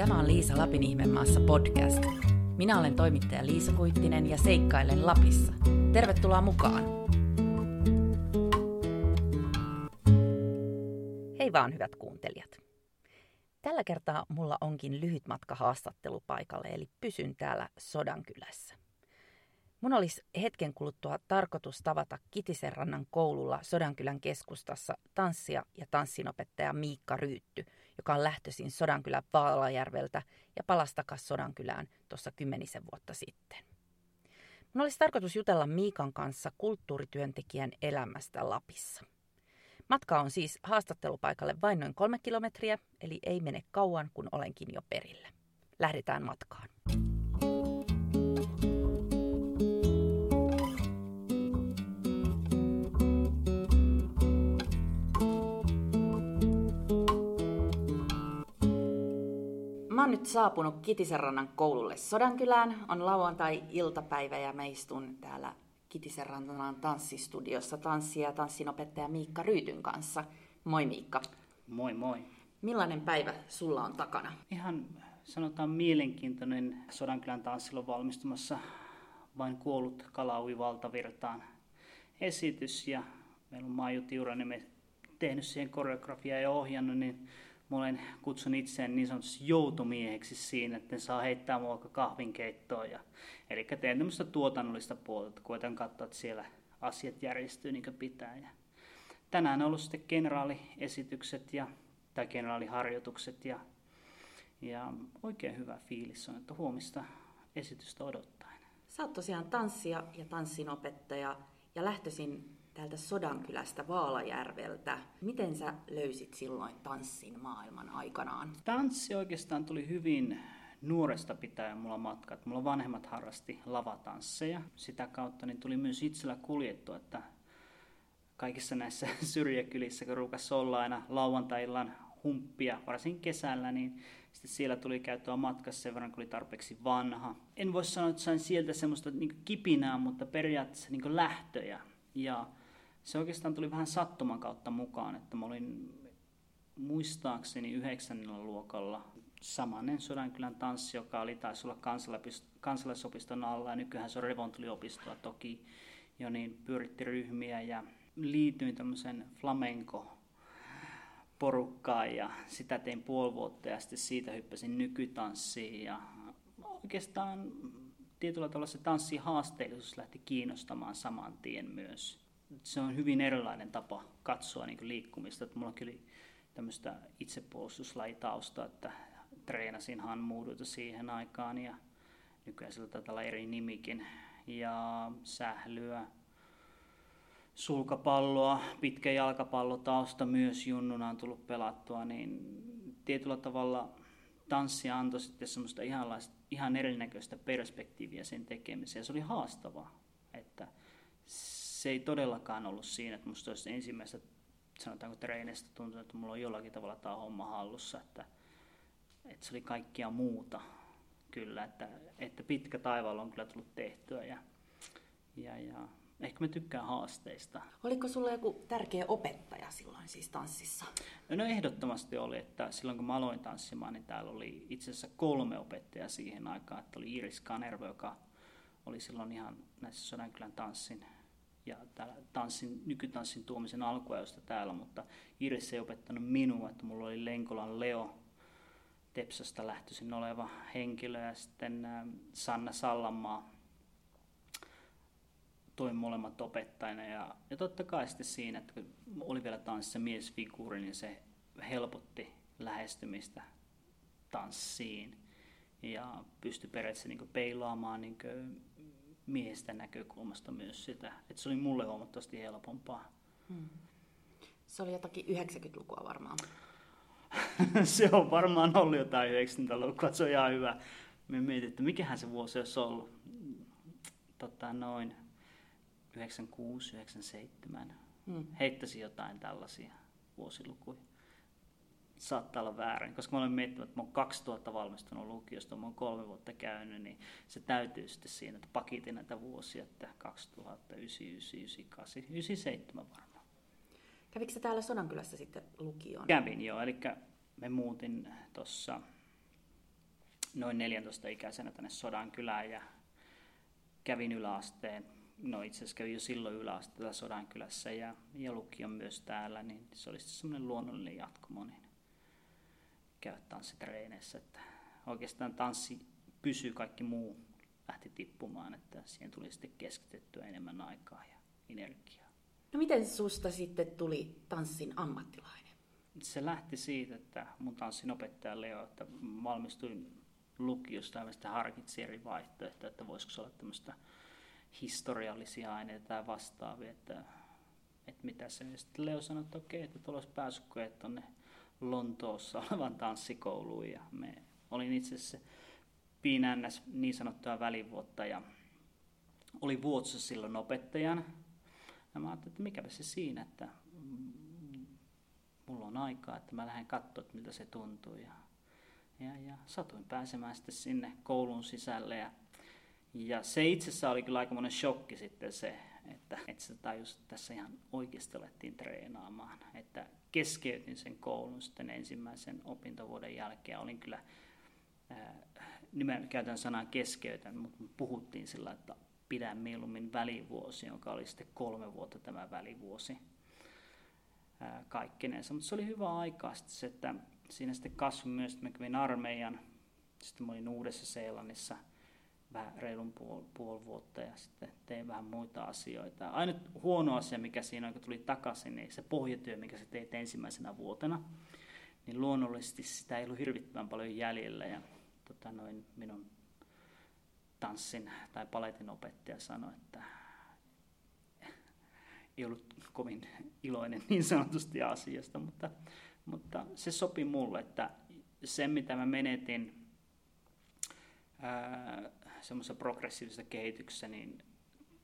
Tämä on Liisa Lapin ihmemaassa podcast. Minä olen toimittaja Liisa Kuittinen ja seikkailen Lapissa. Tervetuloa mukaan! Hei vaan hyvät kuuntelijat. Tällä kertaa mulla onkin lyhyt matka haastattelupaikalle, eli pysyn täällä Sodankylässä. Mun olisi hetken kuluttua tarkoitus tavata Kitisenrannan koululla Sodankylän keskustassa tanssia ja tanssinopettaja Miikka Ryytty, joka on lähtöisin Sodankylän Vaalajärveltä ja palasi takaisin Sodankylään tuossa kymmenisen vuotta sitten. Mun olisi tarkoitus jutella Miikan kanssa kulttuurityöntekijän elämästä Lapissa. Matka on siis haastattelupaikalle vain noin kolme kilometriä, eli ei mene kauan, kun olenkin jo perillä. Lähdetään matkaan. Mä oon nyt saapunut Kitisenrannan koululle Sodankylään. On lauantai-iltapäivä ja mä istun täällä Kitisenrannan tanssistudiossa tanssia ja tanssinopettaja Miikka Ryytyn kanssa. Moi Miikka. Moi moi. Millainen päivä sulla on takana? Ihan sanotaan mielenkiintoinen Sodankylän tanssilla valmistumassa vain kuollut kalaui valtavirtaan esitys ja meillä on Maiju Tiuranen tehnyt siihen koreografiaa ja ohjannut, niin mä olen kutsun itseäni niin sanotusti joutumieheksi siinä, että ne saa heittää mua vaikka kahvinkeittoon. Ja, eli teen tämmöistä tuotannollista puolta, että koitan katsoa, että siellä asiat järjestyy niin kuin pitää. Ja tänään on ollut sitten kenraaliesitykset ja, tai kenraaliharjoitukset ja, ja oikein hyvä fiilis on, että huomista esitystä odottaen. Sä oot tosiaan tanssia ja tanssinopettaja ja lähtöisin täältä Sodankylästä Vaalajärveltä. Miten sä löysit silloin tanssin maailman aikanaan? Tanssi oikeastaan tuli hyvin nuoresta pitäen mulla matkat. Mulla vanhemmat harrasti lavatansseja. Sitä kautta niin tuli myös itsellä kuljettua, että kaikissa näissä syrjäkylissä, kun ruukas olla aina lauantaillan humppia, varsin kesällä, niin sitten siellä tuli käyttöä matkassa sen verran, kun oli tarpeeksi vanha. En voi sanoa, että sain sieltä semmoista niin kipinää, mutta periaatteessa niin lähtöjä. Ja se oikeastaan tuli vähän sattuman kautta mukaan, että mä olin muistaakseni yhdeksännellä luokalla samanen Sodankylän tanssi, joka oli taisi olla kansalaisopiston alla. Ja nykyään se on revontuliopistoa toki. Jo, niin pyöritti ryhmiä ja liityin tämmöisen flamenco porukkaan ja sitä tein puoli vuotta ja sitten siitä hyppäsin nykytanssiin. Ja oikeastaan tietyllä tavalla se tanssi haasteellisuus lähti kiinnostamaan saman tien myös se on hyvin erilainen tapa katsoa niin liikkumista. Että mulla oli tämmöistä itsepuolustuslajitausta, että treenasin hanmuuduta siihen aikaan ja nykyään sillä taitaa olla eri nimikin. Ja sählyä, sulkapalloa, pitkä jalkapallotausta myös junnuna on tullut pelattua, niin tietyllä tavalla tanssi antoi sitten semmoista ihan erinäköistä perspektiiviä sen tekemiseen. Se oli haastavaa, se ei todellakaan ollut siinä, että musta olisi ensimmäistä sanotaanko treenistä tuntunut, että mulla on jollakin tavalla tämä homma hallussa, että, että se oli kaikkia muuta kyllä, että, että pitkä taivaalla on kyllä tullut tehtyä ja, ja, ja ehkä mä tykkään haasteista. Oliko sulla joku tärkeä opettaja silloin siis tanssissa? No ehdottomasti oli, että silloin kun mä aloin tanssimaan, niin täällä oli itse asiassa kolme opettajaa siihen aikaan, että oli Iris Kanervo, joka oli silloin ihan näissä Sodankylän tanssin ja tanssin, nykytanssin tuomisen alkuajosta täällä, mutta Iris ei opettanut minua, että mulla oli Lenkolan Leo Tepsasta lähtöisin oleva henkilö ja sitten Sanna Sallamaa toin molemmat opettajina ja, ja totta kai sitten siinä, että kun oli vielä tanssissa miesfiguuri, niin se helpotti lähestymistä tanssiin ja pystyi periaatteessa niin peilaamaan niin miesten näkökulmasta myös sitä. Että se oli mulle huomattavasti helpompaa. Hmm. Se oli jotakin 90-lukua varmaan. se on varmaan ollut jotain 90-lukua, se on ihan hyvä. Me mietin, että mikähän se vuosi olisi ollut. Tota, noin 96, 97. Hmm. Heittäisin jotain tällaisia vuosilukuja saattaa olla väärin, koska mä olen miettinyt, että mä olen 2000 valmistunut lukiosta, mä olen kolme vuotta käynyt, niin se täytyy sitten siinä, että pakitin näitä vuosia, että 2009, 98, 97 varmaan. Kävikö sä täällä Sodankylässä sitten lukioon? Kävin joo, eli me muutin tuossa noin 14-ikäisenä tänne Sodankylään ja kävin yläasteen. No itse asiassa kävin jo silloin yläasteella Sodankylässä ja, ja lukion myös täällä, niin se oli semmoinen luonnollinen jatkumo, niin käydä tanssitreeneissä. Että oikeastaan tanssi pysyy, kaikki muu lähti tippumaan, että siihen tuli sitten keskitettyä enemmän aikaa ja energiaa. No miten susta sitten tuli tanssin ammattilainen? Se lähti siitä, että mun tanssin opettaja Leo, että valmistuin lukiosta ja sitten harkitsin eri vaihtoehtoja, että voisiko se olla tämmöistä historiallisia aineita tai vastaavia, että, että mitä se on. Sitten Leo sanoi, että okei, että tuolla olisi pääsykokeet tuonne Lontoossa olevan tanssikouluun ja me olin itse asiassa PNS niin sanottua välivuotta ja oli vuotsissa silloin opettajan. Ja mä ajattelin, että mikäpä se siinä, että mulla on aikaa, että mä lähden katsoa, että miltä se tuntuu. Ja, ja, ja satuin pääsemään sitten sinne koulun sisälle. Ja, ja se itsessä oli kyllä aika monen shokki sitten se, että, että se tajus, että tässä ihan oikeasti alettiin treenaamaan. Että keskeytin sen koulun sitten ensimmäisen opintovuoden jälkeen. Olin kyllä, ää, nimen käytän sanaa keskeytän, mutta puhuttiin sillä, että pidän mieluummin välivuosi, joka oli sitten kolme vuotta tämä välivuosi kaikkinensa. Mutta se oli hyvä aikaa sitten se, että siinä sitten kasvoi myös, että mä kävin armeijan, sitten mä olin Uudessa-Seelannissa vähän reilun puoli, puoli vuotta ja sitten tein vähän muita asioita. Ainut huono asia, mikä siinä on, kun tuli takaisin, niin se pohjatyö, mikä sä teit ensimmäisenä vuotena, niin luonnollisesti sitä ei ollut hirvittävän paljon jäljellä. Ja tota, noin minun tanssin tai paletin opettaja sanoi, että ei ollut kovin iloinen niin sanotusti asiasta, mutta, mutta se sopi mulle, että se mitä mä menetin semmoisessa progressiivisessa kehityksessä, niin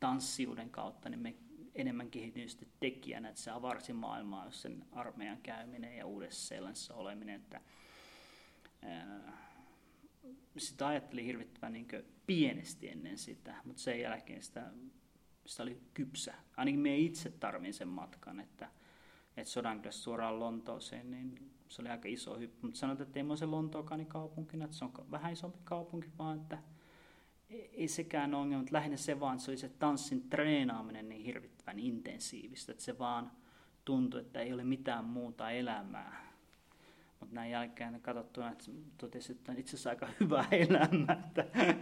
tanssiuden kautta, niin me enemmän kehityin sitten tekijänä, että se avarsi maailmaa, jos sen armeijan käyminen ja uudessa sellaisessa oleminen, että sitä ajattelin hirvittävän niin pienesti ennen sitä, mutta sen jälkeen sitä, sitä oli kypsä. Ainakin me itse tarvin sen matkan, että, että Sodankylästä suoraan Lontooseen, niin se oli aika iso hyppy. Mutta sanotaan, että ei se Lontookaan niin kaupunkina, että se on vähän isompi kaupunki, vaan että ei sekään ongelma, mutta lähinnä se vaan, se oli se tanssin treenaaminen niin hirvittävän intensiivistä, että se vaan tuntui, että ei ole mitään muuta elämää mutta näin jälkeen katsottuna, että totesin, että on itse asiassa aika hyvä elämä, että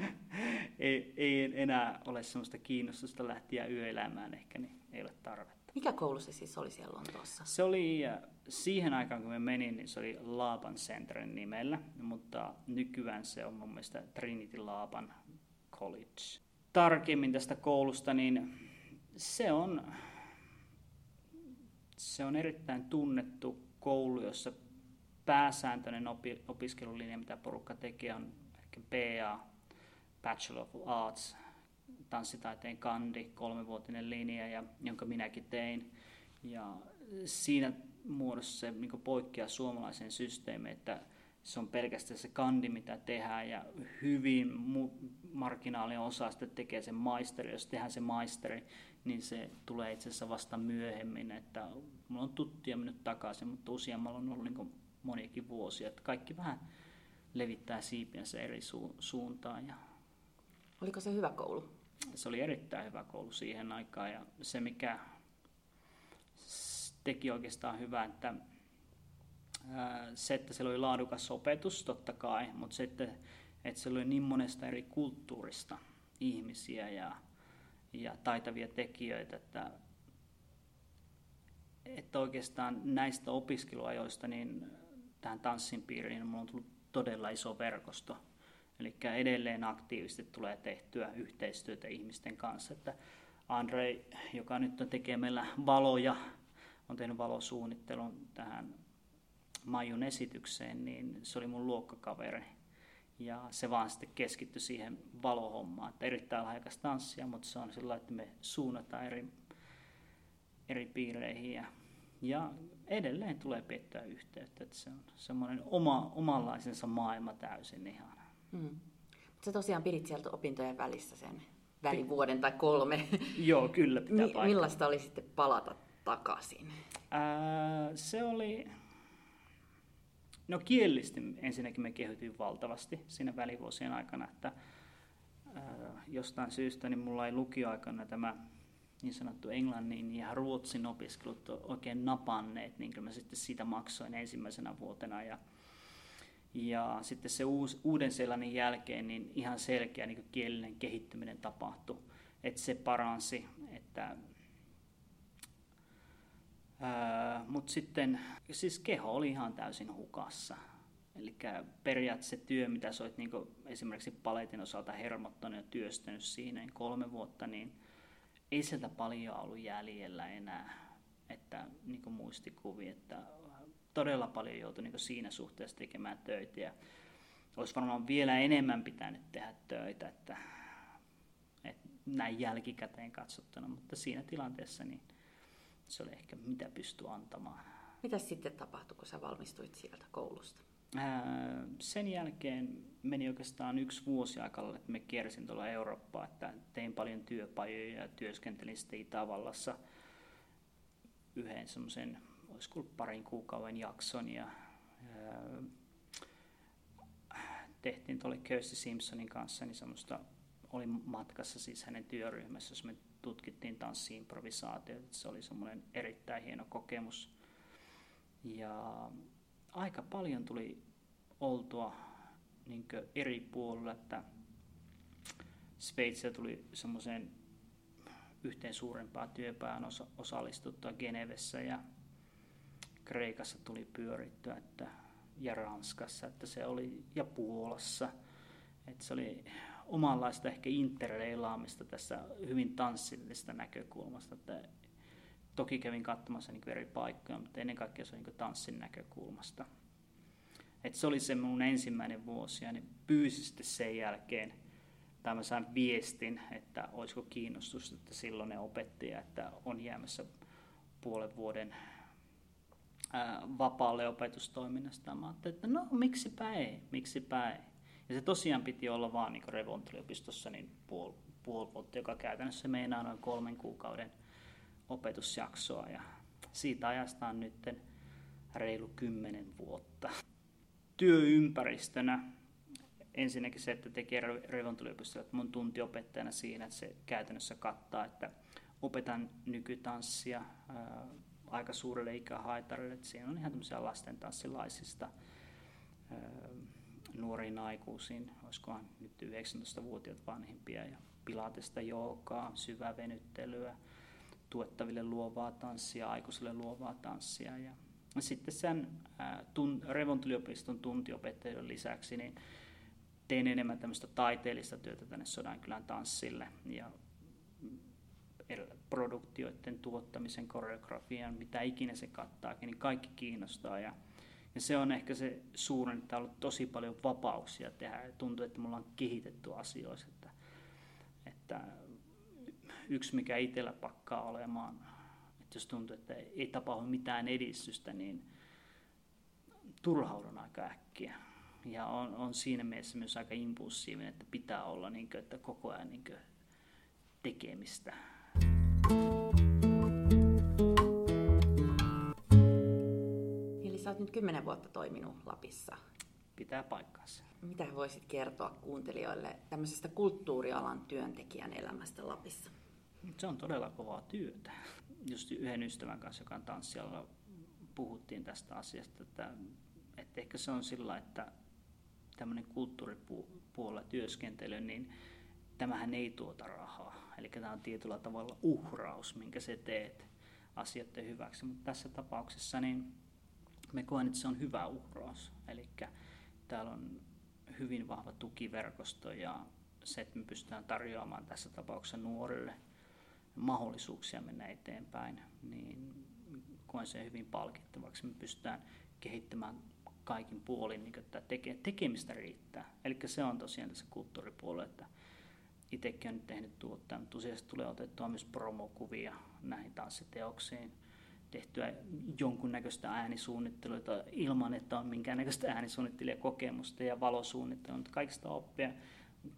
ei, ei enää ole sellaista kiinnostusta lähteä yöelämään ehkä, niin ei ole tarvetta. Mikä koulu se siis oli siellä Lontoossa? Se oli siihen aikaan, kun me menin, niin se oli Laapan Centerin nimellä, mutta nykyään se on mun mielestä Trinity Laapan College. Tarkemmin tästä koulusta, niin se on, se on erittäin tunnettu koulu, jossa pääsääntöinen opi, opiskelulinja, mitä porukka tekee, on ehkä BA, Bachelor of Arts, tanssitaiteen kandi, kolmevuotinen linja, ja, jonka minäkin tein. Ja siinä muodossa se niin poikkeaa suomalaisen systeemiin, että se on pelkästään se kandi, mitä tehdään, ja hyvin mu- marginaalinen osa sitten tekee sen maisteri. Jos tehdään se maisteri, niin se tulee itse asiassa vasta myöhemmin. Että mulla on tuttia mennyt takaisin, mutta useammalla on ollut niin moniakin vuosia. Että kaikki vähän levittää siipiensä eri su- suuntaan. Ja Oliko se hyvä koulu? Se oli erittäin hyvä koulu siihen aikaan ja se mikä teki oikeastaan hyvää, että se, että siellä oli laadukas opetus totta kai, mutta sitten, että siellä oli niin monesta eri kulttuurista ihmisiä ja, ja taitavia tekijöitä, että, että oikeastaan näistä opiskeluajoista niin tähän tanssin piiriin niin on tullut todella iso verkosto. Eli edelleen aktiivisesti tulee tehtyä yhteistyötä ihmisten kanssa. Että Andre, joka nyt tekee meillä valoja, on tehnyt valosuunnittelun tähän Maijun esitykseen, niin se oli mun luokkakaveri. Ja se vaan sitten keskittyi siihen valohommaan. Että erittäin lahjakas tanssia, mutta se on sillä että me suunnataan eri, eri piireihin ja ja edelleen tulee pitää yhteyttä, että se on semmoinen oma, omanlaisensa maailma täysin ihan. Mm. Sä tosiaan pidit sieltä opintojen välissä sen välivuoden tai kolme. Joo, kyllä pitää Mi- Millaista oli sitten palata takaisin? Ää, se oli... No kielellisesti ensinnäkin me kehitin valtavasti siinä välivuosien aikana, että jostain syystä niin mulla ei lukioaikana tämä niin sanottu englannin ja ruotsin opiskelut oikein napanneet, niin kyllä mä sitten siitä maksoin ensimmäisenä vuotena. Ja, ja sitten se uus, uuden sellainen jälkeen niin ihan selkeä niin kielinen kehittyminen tapahtui. Että se paransi, että mutta sitten siis keho oli ihan täysin hukassa. Eli periaatteessa se työ, mitä sä oot niin esimerkiksi paletin osalta hermottanut ja työstänyt siinä kolme vuotta, niin ei sieltä paljon ollut jäljellä enää. Että niin muistikuvi, että todella paljon joutui niin siinä suhteessa tekemään töitä. Ja olisi varmaan vielä enemmän pitänyt tehdä töitä, että, että näin jälkikäteen katsottuna, mutta siinä tilanteessa niin se oli ehkä mitä pystyy antamaan. Mitä sitten tapahtui, kun sä valmistuit sieltä koulusta? Ää, sen jälkeen meni oikeastaan yksi vuosi aikalla, että me kiersin tuolla Eurooppaa, että tein paljon työpajoja ja työskentelin sitten Itävallassa yhden semmoisen, olisiko ollut parin kuukauden jakson ja ää, tehtiin tuolle Kirsty Simpsonin kanssa niin semmoista, oli matkassa siis hänen työryhmässä, jos me tutkittiin tanssiimprovisaatiota. Se oli semmoinen erittäin hieno kokemus. Ja aika paljon tuli oltua niin eri puolilla, että Sveitsiä tuli semmoiseen yhteen suurempaan työpään osa- osallistuttua Genevessä ja Kreikassa tuli pyörittyä että, ja Ranskassa, että se oli, ja Puolassa. Että se oli omanlaista ehkä interleilaamista tässä hyvin tanssillisesta näkökulmasta. Että toki kävin katsomassa niin eri paikkoja, mutta ennen kaikkea se on niin tanssin näkökulmasta. Et se oli se mun ensimmäinen vuosi ja pyysi sitten sen jälkeen, tai mä sain viestin, että olisiko kiinnostusta, että silloin ne opettaja, että on jäämässä puolen vuoden vapaalle opetustoiminnasta. Mä ajattelin, että no miksipä ei, miksipä ei. Ja se tosiaan piti olla vaan niin Revontliopistossa niin puoli, puoli vuotta, joka käytännössä meinaa noin kolmen kuukauden opetusjaksoa. Ja siitä ajasta on nyt reilu kymmenen vuotta. Työympäristönä ensinnäkin se, että tekee Revontliopistolla mun tuntiopettajana siinä, että se käytännössä kattaa, että opetan nykytanssia aika suurelle ikähaitarille, että siinä on ihan tämmöisiä lastentanssilaisista nuoriin aikuisiin, olisikohan nyt 19-vuotiaat vanhimpia, ja pilatesta joogaa, syvävenyttelyä, tuettaville luovaa tanssia, aikuisille luovaa tanssia. Ja sitten sen tun, Revontyliopiston tuntiopettajien lisäksi niin tein enemmän tämmöistä taiteellista työtä tänne Sodankylän tanssille ja produktioiden tuottamisen, koreografian, mitä ikinä se kattaakin, niin kaikki kiinnostaa. Ja ja se on ehkä se suurin, että on ollut tosi paljon vapauksia tehdä ja tuntuu, että me ollaan kehitetty asioissa. Että, että yksi, mikä itsellä pakkaa olemaan, että jos tuntuu, että ei tapahdu mitään edistystä, niin turhaudun aika äkkiä. Ja on, on siinä mielessä myös aika impulsiivinen, että pitää olla niin kuin, että koko ajan niin kuin, tekemistä. Olet nyt kymmenen vuotta toiminut Lapissa. Pitää paikkaansa. Mitä voisit kertoa kuuntelijoille tämmöisestä kulttuurialan työntekijän elämästä Lapissa? Se on todella kovaa työtä. Just yhden ystävän kanssa, joka on tanssialla, puhuttiin tästä asiasta, että, että ehkä se on sillä, että tämmöinen kulttuuripuolella työskentely, niin tämähän ei tuota rahaa. Eli tämä on tietyllä tavalla uhraus, minkä sä teet asioiden hyväksi. Mutta tässä tapauksessa niin me koen, että se on hyvä uhraus. Eli täällä on hyvin vahva tukiverkosto ja se, että me pystytään tarjoamaan tässä tapauksessa nuorille mahdollisuuksia mennä eteenpäin, niin koen sen hyvin palkittavaksi. Me pystytään kehittämään kaikin puolin, niin että teke, tekemistä riittää. Eli se on tosiaan tässä kulttuuripuolella, että itsekin olen tehnyt tuottaa, mutta tulee otettua myös promokuvia näihin tanssiteoksiin tehtyä jonkunnäköistä äänisuunnittelua ilman, että on minkäännäköistä äänisuunnittelijakokemusta ja valosuunnittelua, mutta kaikista oppia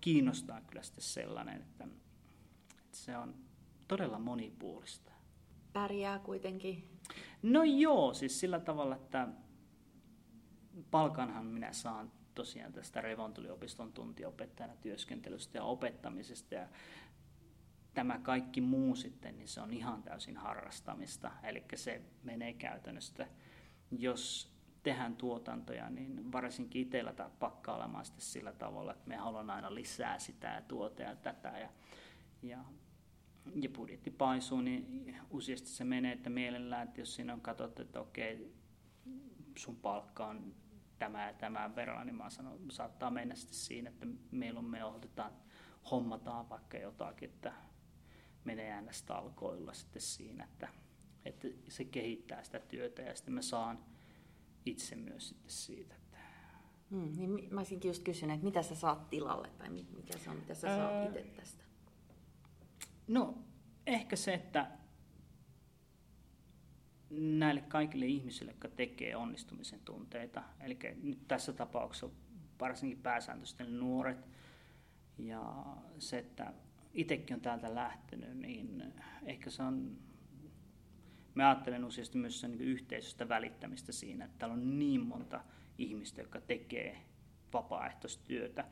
kiinnostaa kyllä sitten sellainen, että, että se on todella monipuolista. Pärjää kuitenkin? No joo, siis sillä tavalla, että palkanhan minä saan tosiaan tästä Revontuliopiston tuntiopettajana työskentelystä ja opettamisesta ja tämä kaikki muu sitten, niin se on ihan täysin harrastamista. Eli se menee käytännössä, jos tehdään tuotantoja, niin varsinkin itsellä tämä pakkaa olemaan sitten sillä tavalla, että me haluan aina lisää sitä ja tuota ja tätä. Ja, ja, ja budjetti paisuu, niin useasti se menee, että mielellään, että jos siinä on katsottu, että okei, sun palkka on tämä ja tämän verran, niin mä sanon, saattaa mennä sitten siinä, että meillä on me otetaan, hommataan vaikka jotakin, että menee äänestä alkoilla sitten siinä, että, että se kehittää sitä työtä ja sitten mä saan itse myös sitten siitä. Että... Hmm, niin mä olisinkin just kysynyt, että mitä sä saat tilalle tai mikä se on, mitä sä saat Ää... itse tästä? No ehkä se, että näille kaikille ihmisille, jotka tekee onnistumisen tunteita, eli nyt tässä tapauksessa varsinkin pääsääntöisesti nuoret, ja se, että itsekin on täältä lähtenyt, niin ehkä se on, mä ajattelen useasti myös sen niin yhteisöstä välittämistä siinä, että täällä on niin monta ihmistä, jotka tekee vapaaehtoistyötä.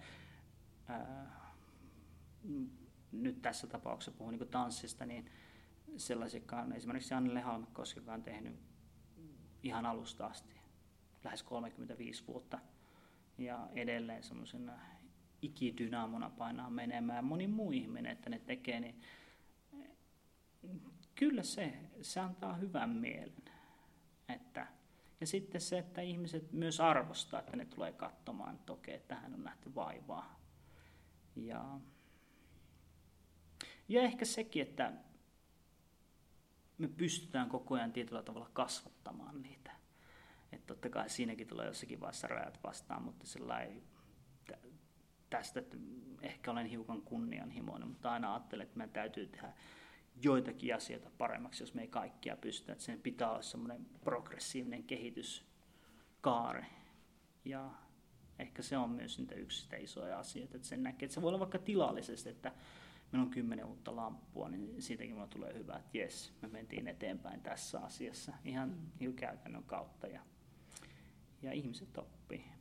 Ää, nyt tässä tapauksessa puhun niin tanssista, niin sellaisikaan, esimerkiksi Annelle Halmekoski, joka on tehnyt ihan alusta asti lähes 35 vuotta ja edelleen semmoisena ikidynamona painaa menemään moni muu ihminen, että ne tekee, niin kyllä se, se antaa hyvän mielen. Että, ja sitten se, että ihmiset myös arvostaa, että ne tulee katsomaan, että okei, tähän on nähty vaivaa. Ja, ja ehkä sekin, että me pystytään koko ajan tietyllä tavalla kasvattamaan niitä. Että totta kai siinäkin tulee jossakin vaiheessa rajat vastaan, mutta sellainen tästä, että ehkä olen hiukan kunnianhimoinen, mutta aina ajattelen, että meidän täytyy tehdä joitakin asioita paremmaksi, jos me ei kaikkia pystytä. Että sen pitää olla semmoinen progressiivinen kehityskaare. Ja ehkä se on myös niitä yksistä isoja asioita, että sen näkee, että se voi olla vaikka tilallisesti, että meillä on kymmenen uutta lamppua, niin siitäkin mulla tulee hyvä, että jes, me mentiin eteenpäin tässä asiassa ihan mm. käytännön kautta ja, ja ihmiset oppii.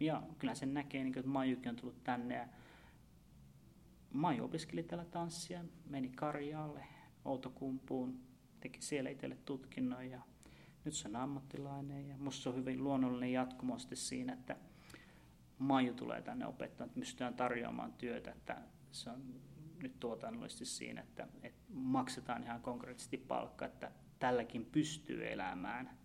Ja kyllä sen näkee, niin kuin, että Maijukin on tullut tänne ja Maiju opiskeli täällä tanssia, meni Karjaalle, Outokumpuun, teki siellä itselle tutkinnon ja nyt se on ammattilainen ja musta se on hyvin luonnollinen jatkumo siinä, että Maiju tulee tänne opettamaan, että pystytään tarjoamaan työtä, että se on nyt tuotannollisesti siinä, että, että maksetaan ihan konkreettisesti palkka, että tälläkin pystyy elämään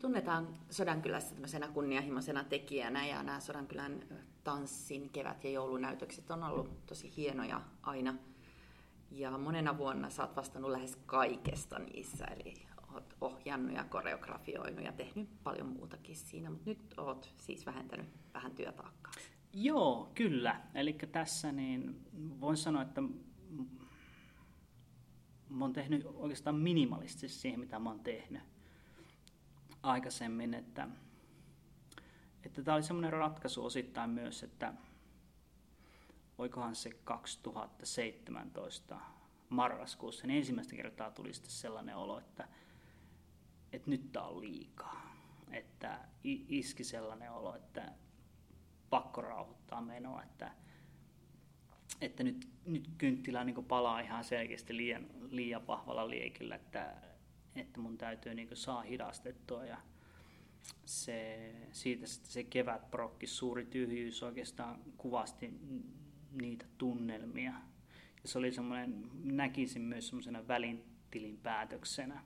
tunnetaan Sodankylässä tämmöisenä kunnianhimoisena tekijänä ja nämä Sodankylän tanssin kevät- ja joulunäytökset on ollut tosi hienoja aina. Ja monena vuonna sä oot vastannut lähes kaikesta niissä, eli oot ohjannut ja koreografioinut ja tehnyt paljon muutakin siinä, mutta nyt oot siis vähentänyt vähän työtaakkaa. Joo, kyllä. Eli tässä niin voin sanoa, että mä oon tehnyt oikeastaan minimalistisesti siihen, mitä mä oon tehnyt aikaisemmin, että, että tämä oli semmoinen ratkaisu osittain myös, että oikohan se 2017 marraskuussa, niin ensimmäistä kertaa tuli sitten sellainen olo, että, että nyt tämä on liikaa. Että iski sellainen olo, että pakko rauhoittaa menoa, että, että nyt, nyt kynttilä niin palaa ihan selkeästi liian, liian vahvalla liekillä, että että mun täytyy niin saa hidastettua ja se, siitä sitten se kevätprokki, suuri tyhjyys oikeastaan kuvasti niitä tunnelmia. Ja se oli semmoinen, näkisin myös semmoisena välintilin päätöksenä,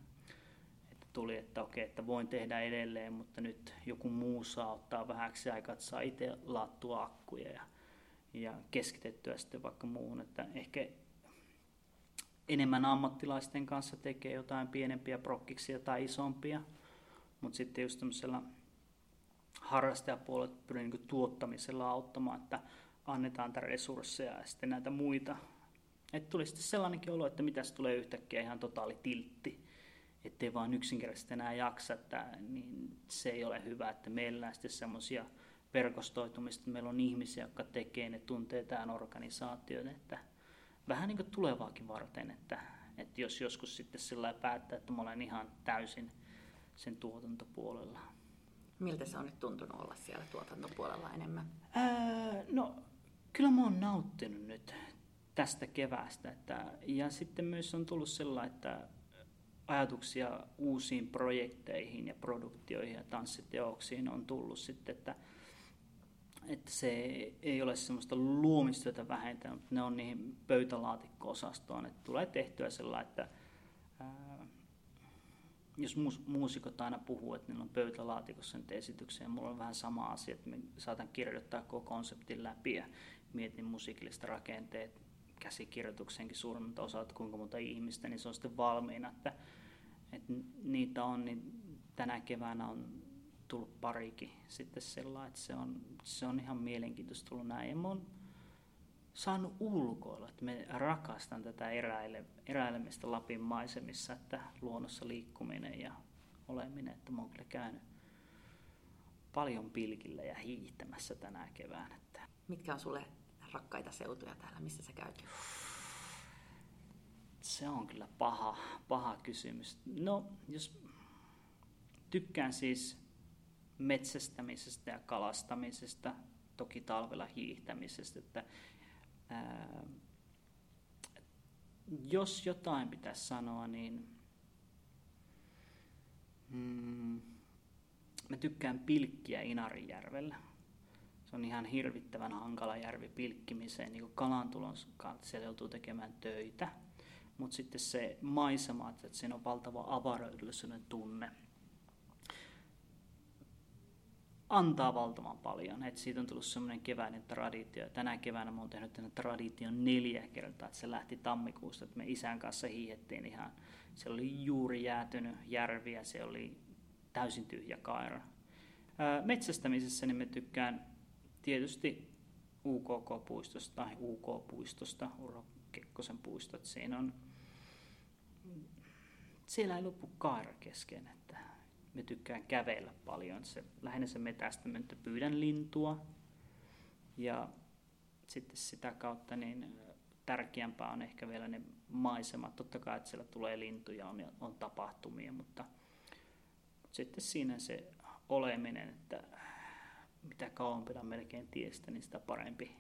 että tuli, että okei, että voin tehdä edelleen, mutta nyt joku muu saa ottaa vähäksi aikaa, että saa itse laattua akkuja ja, ja keskitettyä sitten vaikka muuhun, että ehkä enemmän ammattilaisten kanssa tekee jotain pienempiä prokkiksia tai isompia, mutta sitten just tämmöisellä harrastajapuolella pyrin niin tuottamisella auttamaan, että annetaan tätä resursseja ja sitten näitä muita. Että tuli sitten sellainenkin olo, että mitä tulee yhtäkkiä ihan totaali tiltti, ettei vaan yksinkertaisesti enää jaksa, että, niin se ei ole hyvä, että meillä on sitten semmoisia verkostoitumista, meillä on ihmisiä, jotka tekee, ne tuntee tämän organisaation, että vähän niin kuin tulevaakin varten, että, että jos joskus sitten sillä päättää, että mä olen ihan täysin sen tuotantopuolella. Miltä se on nyt tuntunut olla siellä tuotantopuolella enemmän? Ää, no, kyllä mä oon nauttinut nyt tästä keväästä. Että, ja sitten myös on tullut sellainen, että ajatuksia uusiin projekteihin ja produktioihin ja tanssiteoksiin on tullut sitten, että, että se ei ole semmoista luomistyötä vähentänyt, mutta ne on niihin pöytälaatikko-osastoon, että tulee tehtyä sellainen, että ää, jos muusikot aina puhuu, että niillä on pöytälaatikossa nyt esityksiä, mulla on vähän sama asia, että saatan kirjoittaa koko konseptin läpi ja mietin musiikilliset rakenteet, käsikirjoituksenkin suurimmat osat, kuinka monta ihmistä, niin se on sitten valmiina, että, että niitä on, niin tänä keväänä on tullut parikin sitten sellainen, että se on, se on ihan mielenkiintoista tullut näin. Ja mä oon saanut ulkoilla, että me rakastan tätä eräile, eräilemistä Lapin maisemissa, että luonnossa liikkuminen ja oleminen, että mä oon kyllä käynyt paljon pilkillä ja hiihtämässä tänä keväänä. Mitkä on sulle rakkaita seutuja täällä, missä sä käyt? Se on kyllä paha, paha kysymys. No, jos tykkään siis metsästämisestä ja kalastamisesta, toki talvella hiihtämisestä, että ää, jos jotain pitäisi sanoa, niin mm, mä tykkään pilkkiä Inarijärvellä se on ihan hirvittävän hankala järvi pilkkimiseen, niin kuin kalantulon kautta siellä joutuu tekemään töitä. Mutta sitten se maisema, että siinä on valtava avaruudellisuuden tunne, antaa valtavan paljon. Et siitä on tullut semmoinen keväinen traditio. Tänä keväänä mä oon tehnyt tänne tradition neljä kertaa, että se lähti tammikuusta, että me isän kanssa hiihettiin ihan. Se oli juuri jäätynyt järvi ja se oli täysin tyhjä kaira. Metsästämisessä niin mä tykkään tietysti UKK-puistosta tai UK-puistosta, Urho Kekkosen puistot, siinä on, siellä ei lopu kaara kesken, että me tykkään kävellä paljon. Se, lähinnä se metästäminen, että pyydän lintua ja sitten sitä kautta niin tärkeämpää on ehkä vielä ne maisemat. Totta kai, että siellä tulee lintuja, on, on tapahtumia, mutta sitten siinä se oleminen, että mitä kauempana melkein tiestä, niin sitä parempi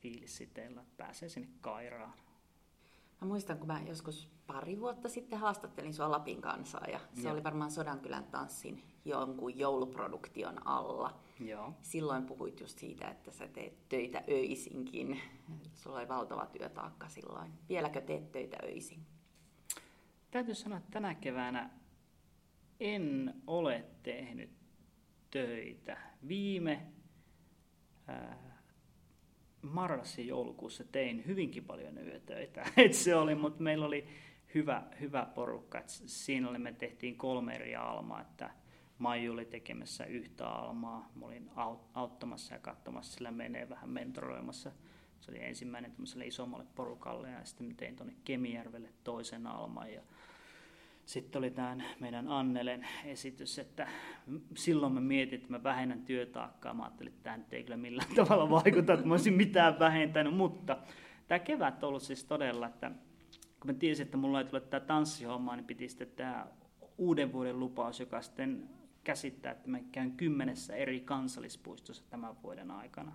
fiilis sitten, että pääsee sinne Kairaan. Mä muistan, kun mä joskus pari vuotta sitten haastattelin sua Lapin kansaa ja se Joo. oli varmaan Sodankylän tanssin jonkun jouluproduktion alla. Joo. Silloin puhuit just siitä, että sä teet töitä öisinkin. Sulla oli valtava työtaakka silloin. Vieläkö teet töitä öisin? Täytyy sanoa, että tänä keväänä en ole tehnyt töitä. Viime ää, marras joulukuussa tein hyvinkin paljon yötöitä. Et se oli, mutta meillä oli hyvä, hyvä porukka. Et siinä oli, me tehtiin kolme eri almaa, että Maiju oli tekemässä yhtä almaa. Mä olin auttamassa ja katsomassa, sillä menee vähän mentoroimassa. Se oli ensimmäinen isommalle porukalle ja sitten tein tuonne Kemijärvelle toisen alman. Ja sitten oli tämä meidän Annelen esitys, että silloin mä mietin, että mä vähennän työtaakkaa. Mä ajattelin, että tämä ei kyllä millään tavalla vaikuta, että mä olisin mitään vähentänyt, mutta tämä kevät on ollut siis todella, että kun mä tiesin, että mulla ei tule tämä tanssihomma, niin piti sitten tämä uuden vuoden lupaus, joka sitten käsittää, että mä käyn kymmenessä eri kansallispuistossa tämän vuoden aikana.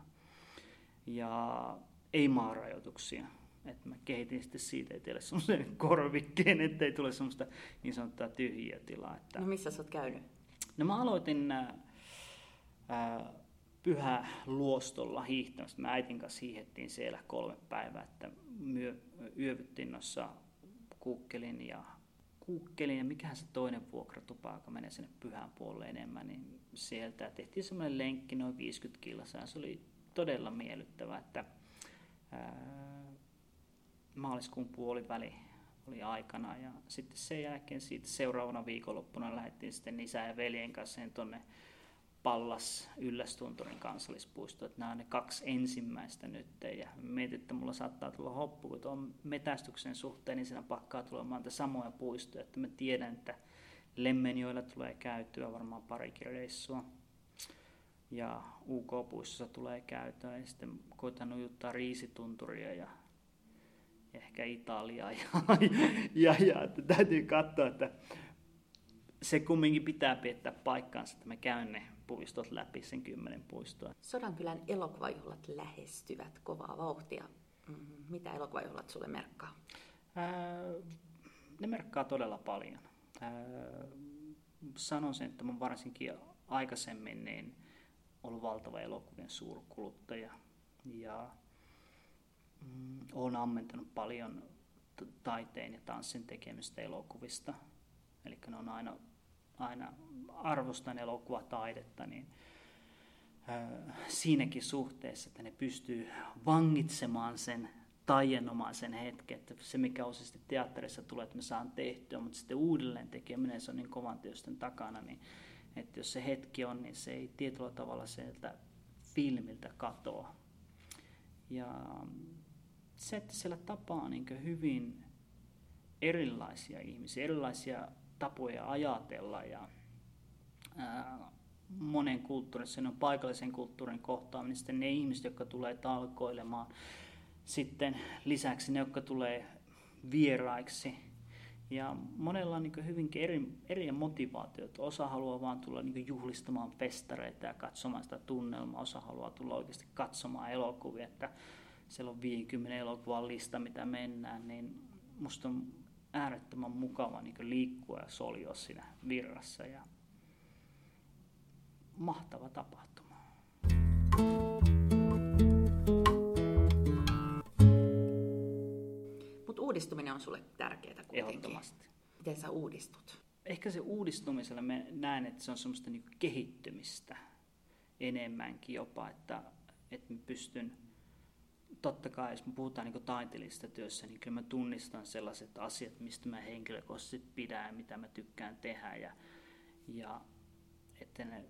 Ja ei maarajoituksia että mä kehitin sitten siitä itselle semmoisen korvikkeen, ettei tule semmoista niin sanottua tyhjiä tilaa. Että... No missä sä oot käynyt? No mä aloitin ää, Pyhä Luostolla hiihtämästä. Mä äitin kanssa hiihettiin siellä kolme päivää, että myö, yövyttiin noissa Kuukkelin ja Kuukkelin ja mikähän se toinen vuokratupa, joka menee sinne pyhän puolelle enemmän, niin sieltä tehtiin semmoinen lenkki noin 50 kilsaa. Se oli todella miellyttävä, että ää, maaliskuun puoliväli oli aikana ja sitten sen jälkeen siitä seuraavana viikonloppuna lähdettiin sitten isä ja veljen kanssa tuonne Pallas Yllästunturin kansallispuisto, että nämä on ne kaksi ensimmäistä nyt. Ja mietin, että mulla saattaa tulla hoppu, kun tuon metästyksen suhteen, niin siinä pakkaa tulemaan samoja puistoja, että mä tiedän, että Lemmenjoilla tulee käytyä varmaan parikin reissua. Ja UK-puistossa tulee käytyä ja sitten koitan ujuttaa riisitunturia ja ehkä Italia ja, ja, ja että täytyy katsoa, että se kumminkin pitää piettää paikkaansa, että mä käyn ne puistot läpi, sen kymmenen puistoa. Sodankylän elokuvajuhlat lähestyvät kovaa vauhtia. Mm, mitä elokuvajuhlat sulle merkkaa? Ää, ne merkkaa todella paljon. Ää, sanon sen, että mä varsinkin aikaisemmin niin ollut valtava elokuvien suurkuluttaja ja mm, olen ammentanut paljon taiteen ja tanssin tekemistä elokuvista. Eli ne on aina, aina arvostan elokuvataidetta, niin siinäkin suhteessa, että ne pystyy vangitsemaan sen taianomaisen hetken, että se mikä osasti teatterissa tulee, että me saan tehtyä, mutta sitten uudelleen tekeminen, se on niin kovan työstön takana, niin että jos se hetki on, niin se ei tietyllä tavalla sieltä filmiltä katoa. Ja se, että siellä tapaa niin hyvin erilaisia ihmisiä, erilaisia tapoja ajatella ja ää, monen kulttuurin, sen on paikallisen kulttuurin kohtaaminen, sitten ne ihmiset, jotka tulee talkoilemaan, sitten lisäksi ne, jotka tulee vieraiksi. Ja monella on niin hyvinkin eri, eri motivaatiot. Osa haluaa vaan tulla niin juhlistamaan festareita ja katsomaan sitä tunnelmaa, osa haluaa tulla oikeasti katsomaan elokuvia. Että siellä on 50 elokuvan lista, mitä mennään, niin musta on äärettömän mukava niin liikkua ja soljoa siinä virrassa. Ja mahtava tapahtuma. Mutta uudistuminen on sulle tärkeää kuitenkin. Ehdottomasti. Miten sä uudistut? Ehkä se uudistumisella me näen, että se on semmoista niin kehittymistä enemmänkin jopa, että, että mä pystyn totta kai, jos me puhutaan niin taiteellisesta työssä, niin kyllä mä tunnistan sellaiset asiat, mistä mä henkilökohtaisesti pidän ja mitä mä tykkään tehdä. Ja, ja että ne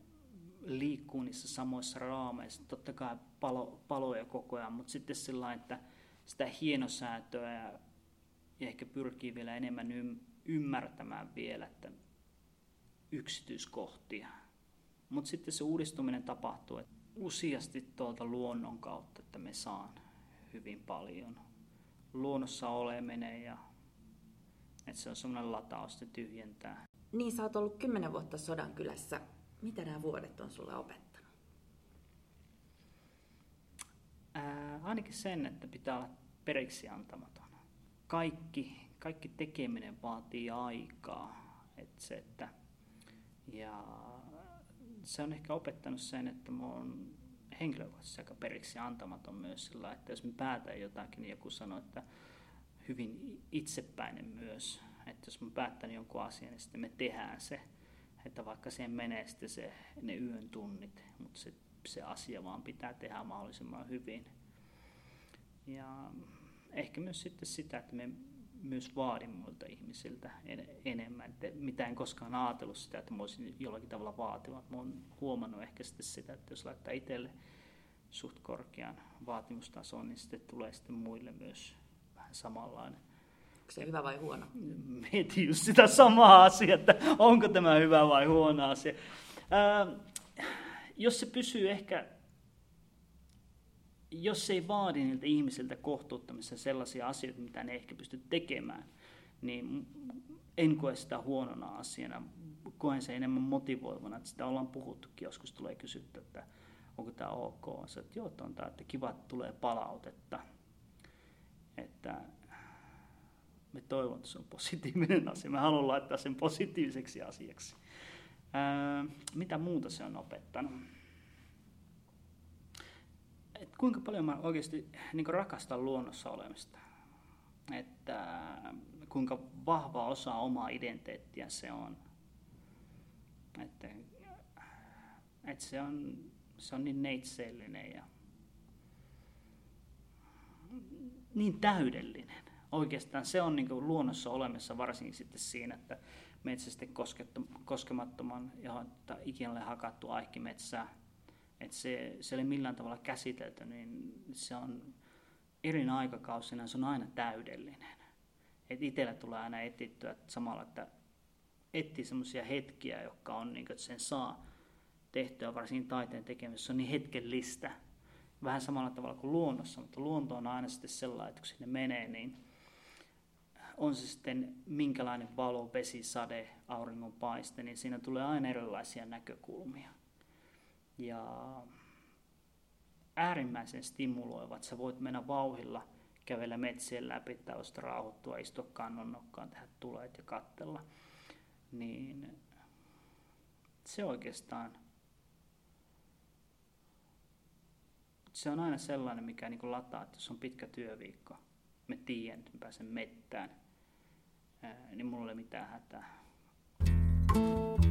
liikkuu niissä samoissa raameissa. Totta kai palo, paloja koko ajan, mutta sitten sillä että sitä hienosäätöä ja, ja ehkä pyrkii vielä enemmän ym, ymmärtämään vielä että yksityiskohtia. Mutta sitten se uudistuminen tapahtuu useasti tuolta luonnon kautta, että me saan hyvin paljon. Luonnossa oleminen ja että se on semmoinen lataus, että tyhjentää. Niin, sä oot ollut kymmenen vuotta Sodan kylässä. Mitä nämä vuodet on sulle opettanut? Ää, ainakin sen, että pitää olla periksi antamaton. Kaikki, kaikki tekeminen vaatii aikaa. Et se, että, ja se on ehkä opettanut sen, että mä oon henkilökohtaisesti aika periksi antamaton myös sillä, että jos mä päätän jotakin, niin joku sanoo, että hyvin itsepäinen myös. Että jos mä päättän jonkun asian, niin sitten me tehdään se. Että vaikka siihen menee sitten se, ne yön tunnit, mutta se, se asia vaan pitää tehdä mahdollisimman hyvin. Ja ehkä myös sitten sitä, että me myös vaadin muilta ihmisiltä en, enemmän. Että mitä en koskaan ajatellut sitä, että mä olisin jollakin tavalla vaativa. Mä oon huomannut ehkä sitten sitä, että jos laittaa itselle suht korkean vaatimustason, niin sitten tulee sitten muille myös vähän samanlainen. Onko se hyvä vai huono? Mietin just sitä samaa asiaa, että onko tämä hyvä vai huono asia. Ää, jos se pysyy ehkä jos ei vaadi niiltä ihmisiltä kohtuuttamissa sellaisia asioita, mitä ne ehkä pysty tekemään, niin en koe sitä huonona asiana. Koen se enemmän motivoivana, että sitä ollaan puhuttukin. Joskus tulee kysytty, että onko tämä ok. Se, että joo, on tämä, että kiva, että tulee palautetta. Että me toivon, että se on positiivinen asia. Mä haluan laittaa sen positiiviseksi asiaksi. Ää, mitä muuta se on opettanut? Kuinka paljon mä oikeasti niin rakastan luonnossa olemista. Että kuinka vahva osa omaa identiteettiä se on. Että, että se, on se on niin neitseellinen ja niin täydellinen. Oikeastaan se on niin luonnossa olemassa varsinkin sitten siinä, että metsästä koskemattoman ja ikinä hakattu aikimetsää että se, se ei millään tavalla käsitelty, niin se on eri aikakausina se on aina täydellinen. Et itsellä tulee aina etittyä samalla, että etsii semmoisia hetkiä, jotka on, niin kuin, että sen saa tehtyä, varsinkin taiteen tekemisessä, se on niin hetkellistä. Vähän samalla tavalla kuin luonnossa, mutta luonto on aina sitten sellainen, että kun sinne menee, niin on se sitten minkälainen valo, vesi, sade, auringonpaiste, niin siinä tulee aina erilaisia näkökulmia. Ja äärimmäisen stimuloivat. Sä voit mennä vauhilla, kävellä metsien läpi tai rauhoittua, istua kannon nokkaan, tehdä tulet ja kattella. Niin se oikeastaan se on aina sellainen, mikä niin kuin lataa, että jos on pitkä työviikko, me tiedän, että mä pääsen mettään, ää, niin mulla ei ole mitään hätää. Miten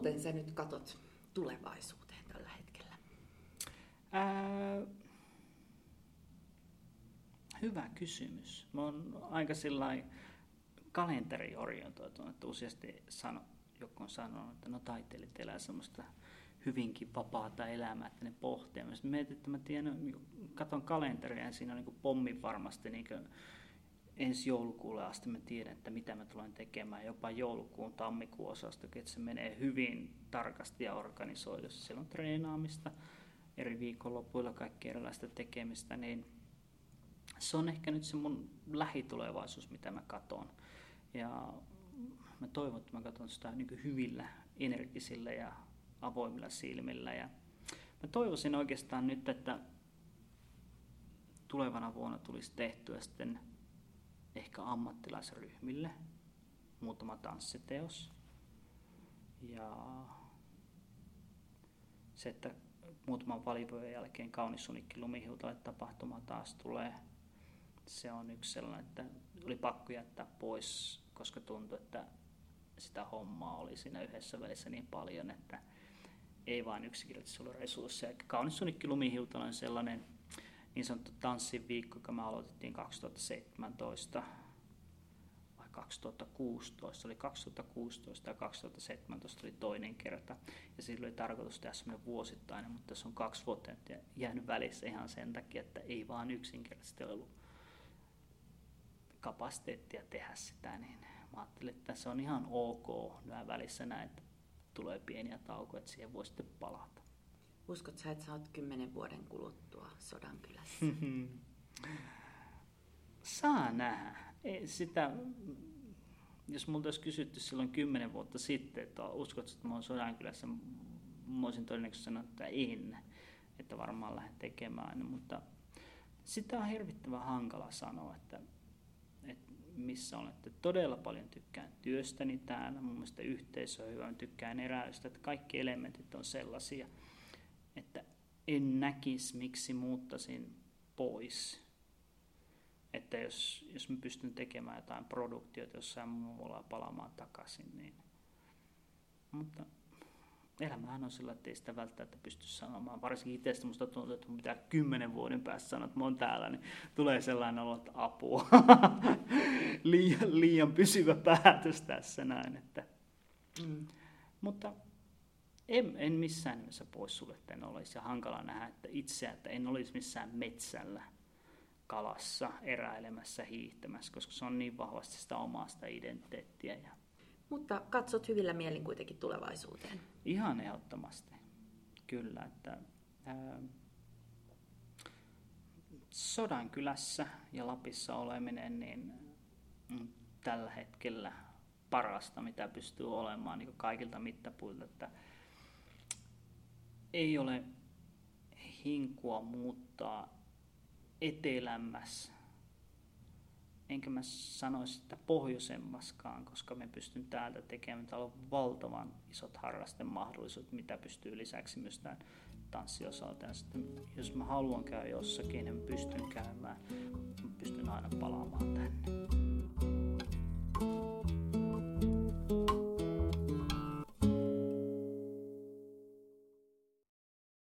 muuten sä nyt katot tulevaisuuteen tällä hetkellä? Ää, hyvä kysymys. Mä oon aika sillä kalenteriorientoitunut, että useasti sano, joku on sanonut, että no taiteilijat elää semmoista hyvinkin vapaata elämää, että ne pohtii. Mä mietin, että mä tiedän, katon kalenteria ja siinä on niin pommin varmasti niin ensi joulukuulle asti mä tiedän, että mitä mä tulen tekemään, jopa joulukuun, tammikuun osasta, että se menee hyvin tarkasti ja organisoidusti. Siellä on treenaamista, eri viikonlopuilla kaikki erilaista tekemistä, niin se on ehkä nyt se mun lähitulevaisuus, mitä mä katon. Ja mä toivon, että mä katson sitä niin hyvillä, energisillä ja avoimilla silmillä. Ja mä toivoisin oikeastaan nyt, että tulevana vuonna tulisi tehtyä sitten ehkä ammattilaisryhmille muutama tanssiteos. Ja se, että muutaman valivojen jälkeen kaunis sunikki lumihiutalle tapahtuma taas tulee, se on yksi sellainen, että oli pakko jättää pois, koska tuntui, että sitä hommaa oli siinä yhdessä välissä niin paljon, että ei vain yksinkertaisesti ollut resursseja. Kaunis sunikki lumihiutala on sellainen niin sanottu tanssin viikko, joka me aloitettiin 2017 vai 2016. Oli 2016 ja 2017 oli toinen kerta. Ja sillä oli tarkoitus tehdä semmoinen vuosittainen, mutta se on kaksi vuotta jäänyt välissä ihan sen takia, että ei vaan yksinkertaisesti ollut kapasiteettia tehdä sitä, niin mä ajattelin, että se on ihan ok nämä välissä näin, että tulee pieniä taukoja, että siihen voi sitten palata. Uskot sä, että sä oot kymmenen vuoden kuluttua Sodankylässä? Saa nähdä. Ei sitä, jos multa olisi kysytty silloin kymmenen vuotta sitten, että uskot, että mä oon Sodankylässä, mä olisin todennäköisesti sanonut, että en, että varmaan lähden tekemään, mutta sitä on hirvittävän hankala sanoa, että missä olette. Todella paljon tykkään työstäni täällä, mun mielestä yhteisö on hyvä, tykkään eräistä, että kaikki elementit on sellaisia, että en näkisi, miksi muuttaisin pois. Että jos, jos mä pystyn tekemään jotain produktiota jossain muualla palaamaan takaisin, niin... Mutta elämähän on sillä, että ei sitä välttämättä pysty sanomaan. Varsinkin itsestä musta tuntuu, että mitä kymmenen vuoden päästä sanoa, että mä oon täällä, niin tulee sellainen olo, että apua. liian, liian pysyvä päätös tässä näin. Että. Mm. Mutta en, en missään nimessä pois sulle, että en olisi. Ja hankala nähdä että itse, että en olisi missään metsällä kalassa, eräilemässä, hiihtämässä, koska se on niin vahvasti sitä omasta identiteettiä ja mutta katsot hyvillä mielin kuitenkin tulevaisuuteen. Ihan ehdottomasti, kyllä. Että, ää, Sodankylässä ja Lapissa oleminen niin tällä hetkellä parasta, mitä pystyy olemaan niin kaikilta mittapuilta. Että ei ole hinkua muuttaa etelämmässä enkä mä sanoisi että pohjoisemmaskaan, koska me pystyn täältä tekemään. Täällä on valtavan isot harrastemahdollisuudet, mitä pystyy lisäksi myös tämän tanssiosalta. Ja sitten, jos mä haluan käydä jossakin, niin mä pystyn käymään. Mä pystyn aina palaamaan tähän.